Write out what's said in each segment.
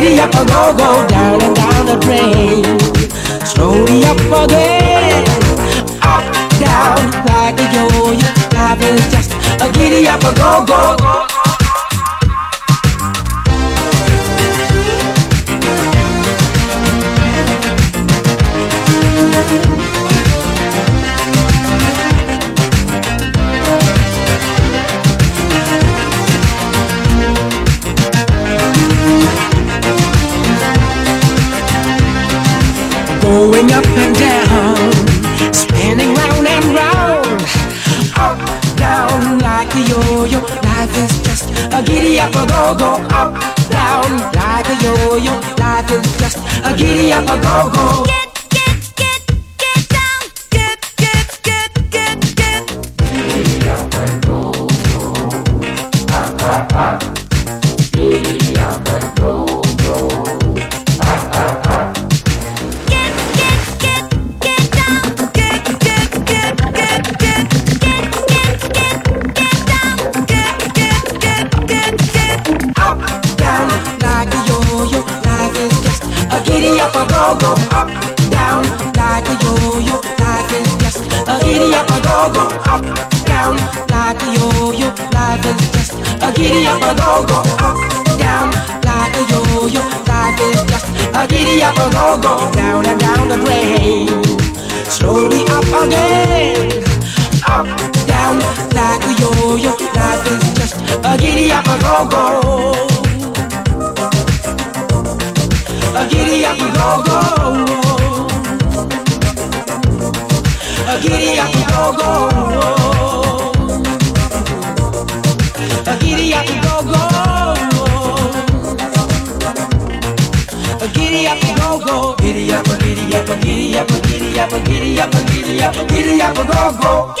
giddy up, a go go, down and down the drain. Slowly up again, up, down like a yo-yo. Life is just a giddy up, a go go. Going up and down, spinning round and round, up, down like a yo-yo. Life is just a giddy up, a go-go, up, down like a yo-yo. Life is just a giddy up, a go-go. Up, a go-go, down and down the drain. Slowly up again, up, down, like a yo-yo. Life is just a giddy up, a go-go. A giddy up, a go-go. A giddy up, a go-go. A giddy up, a giddy up, a giddy up, a giddy up, a go-go.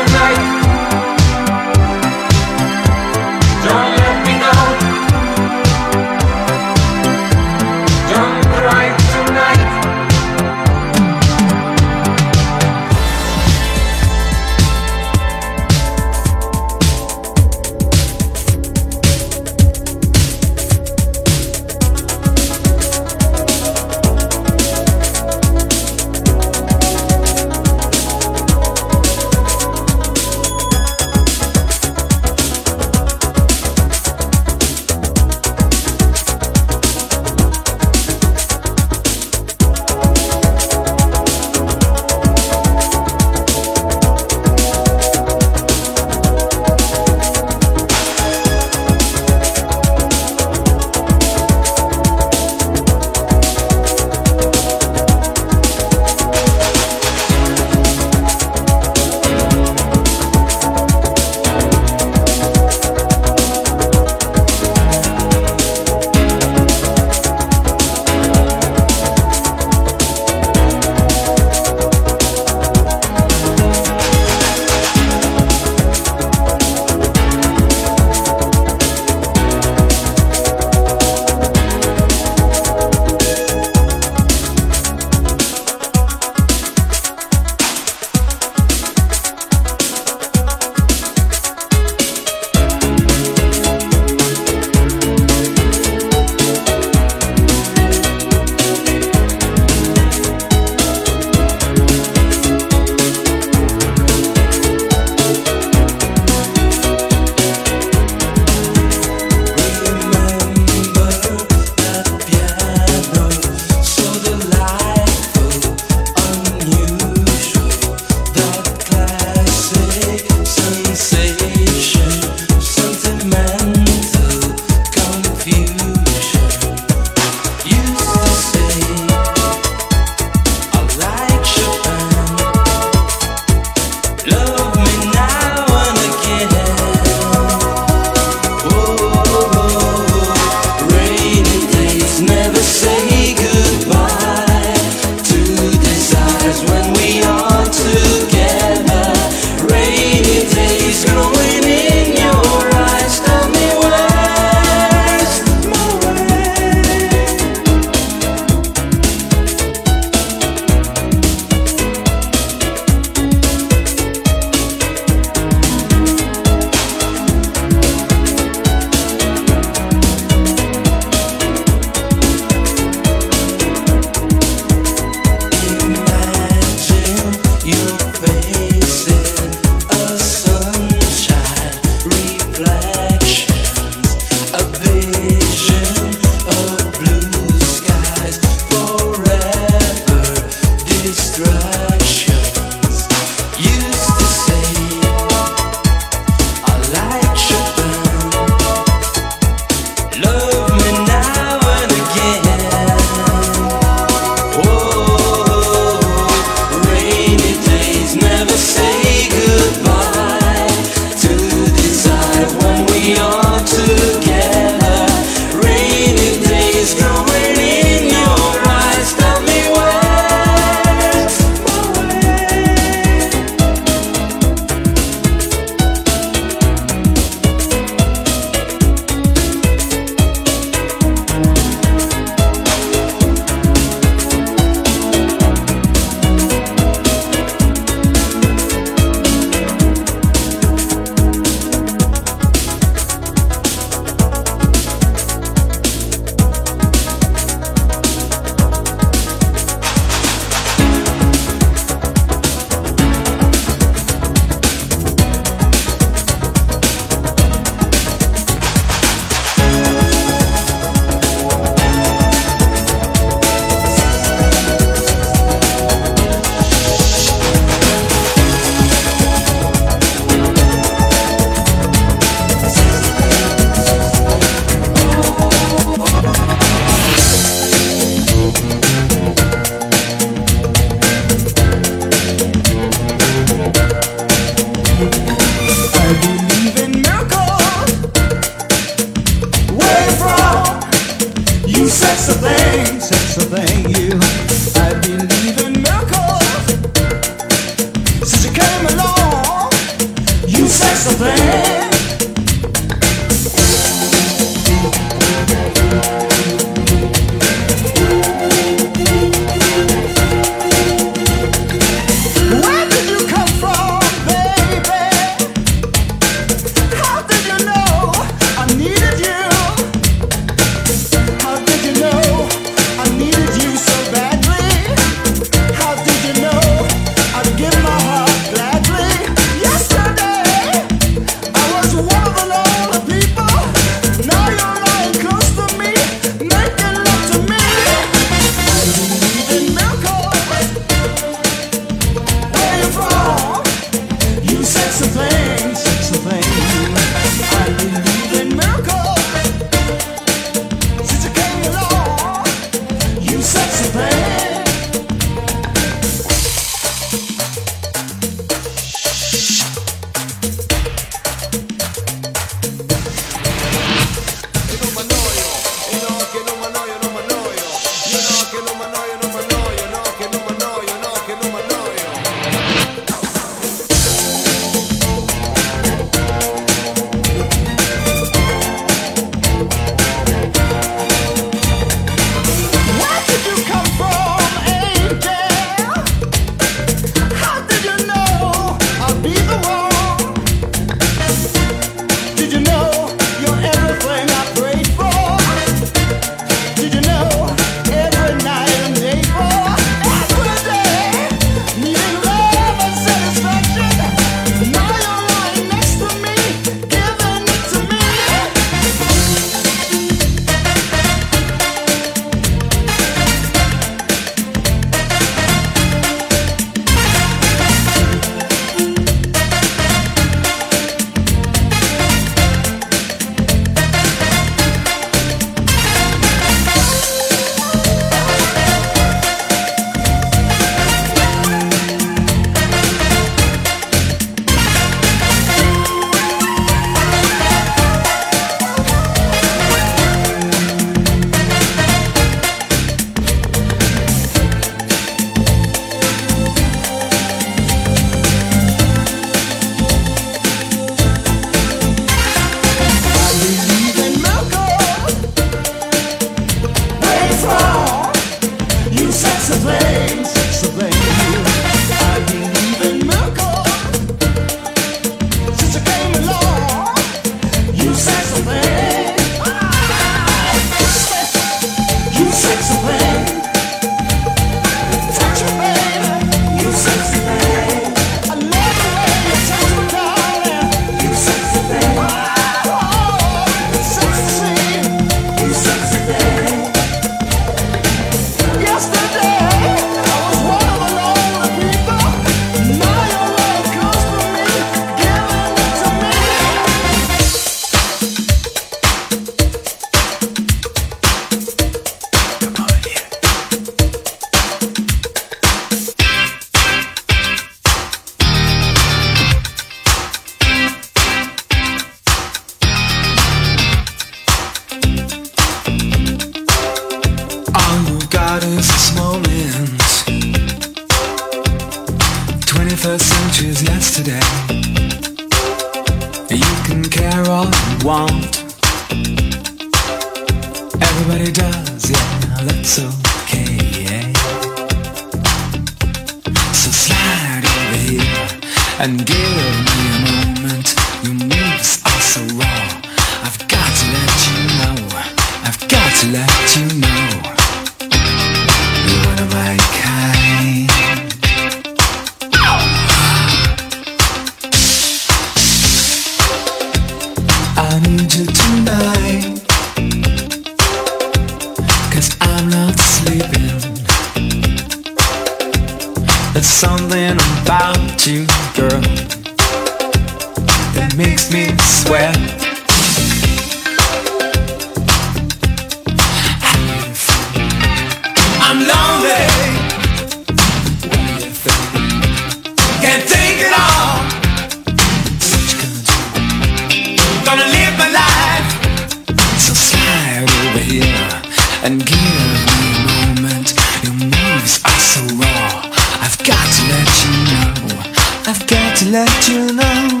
To let you know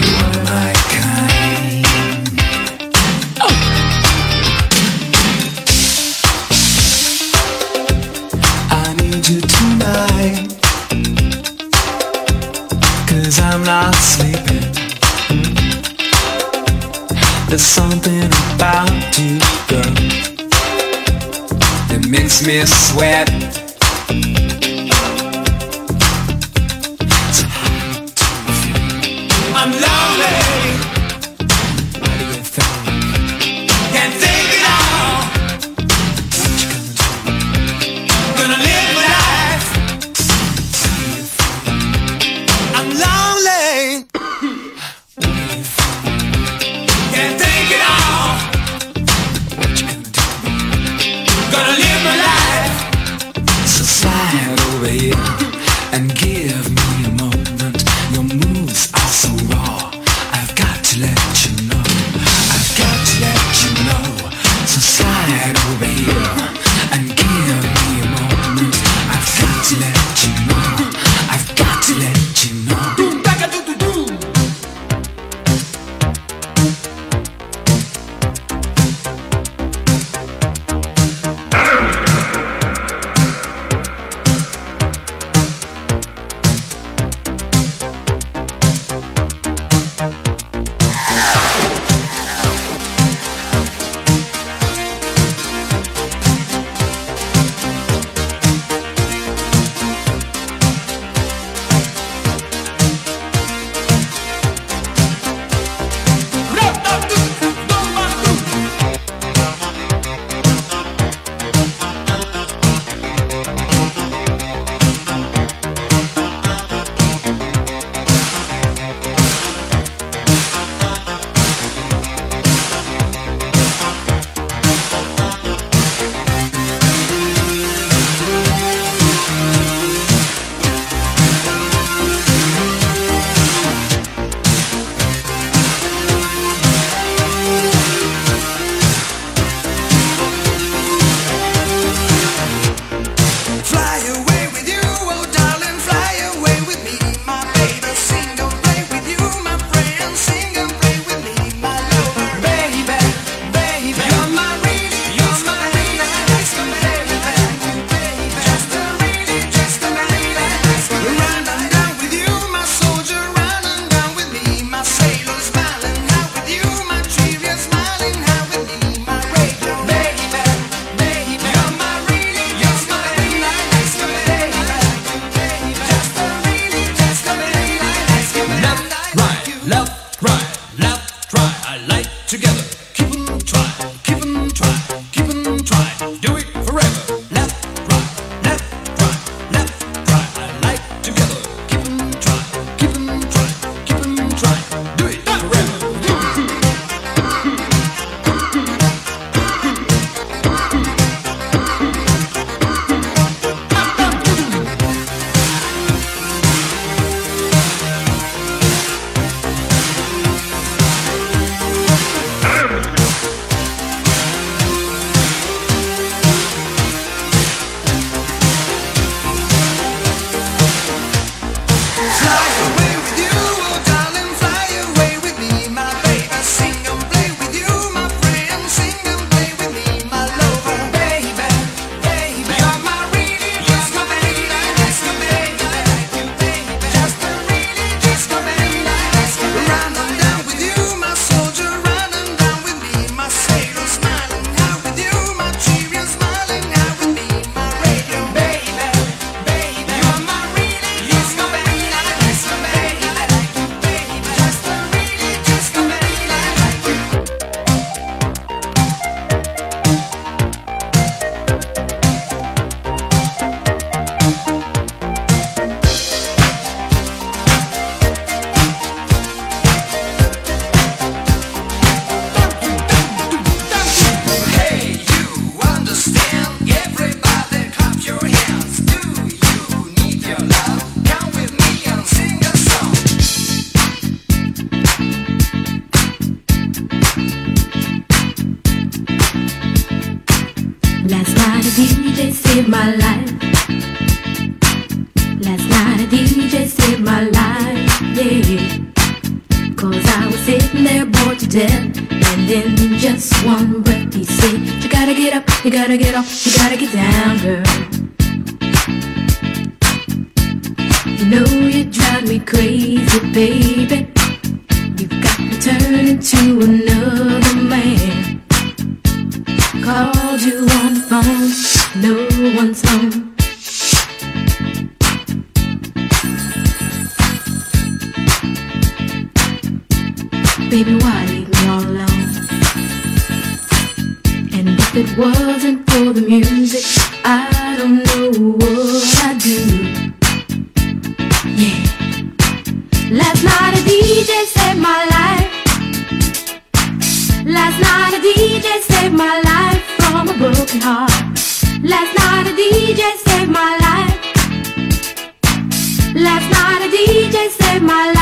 you are my kind. I need you tonight. Cause I'm not sleeping. There's something about you, girl, that makes me sweat. Do. Yeah. Last night a DJ saved my life. Last night a DJ saved my life from a broken heart. Last night a DJ saved my life. Last night a DJ saved my life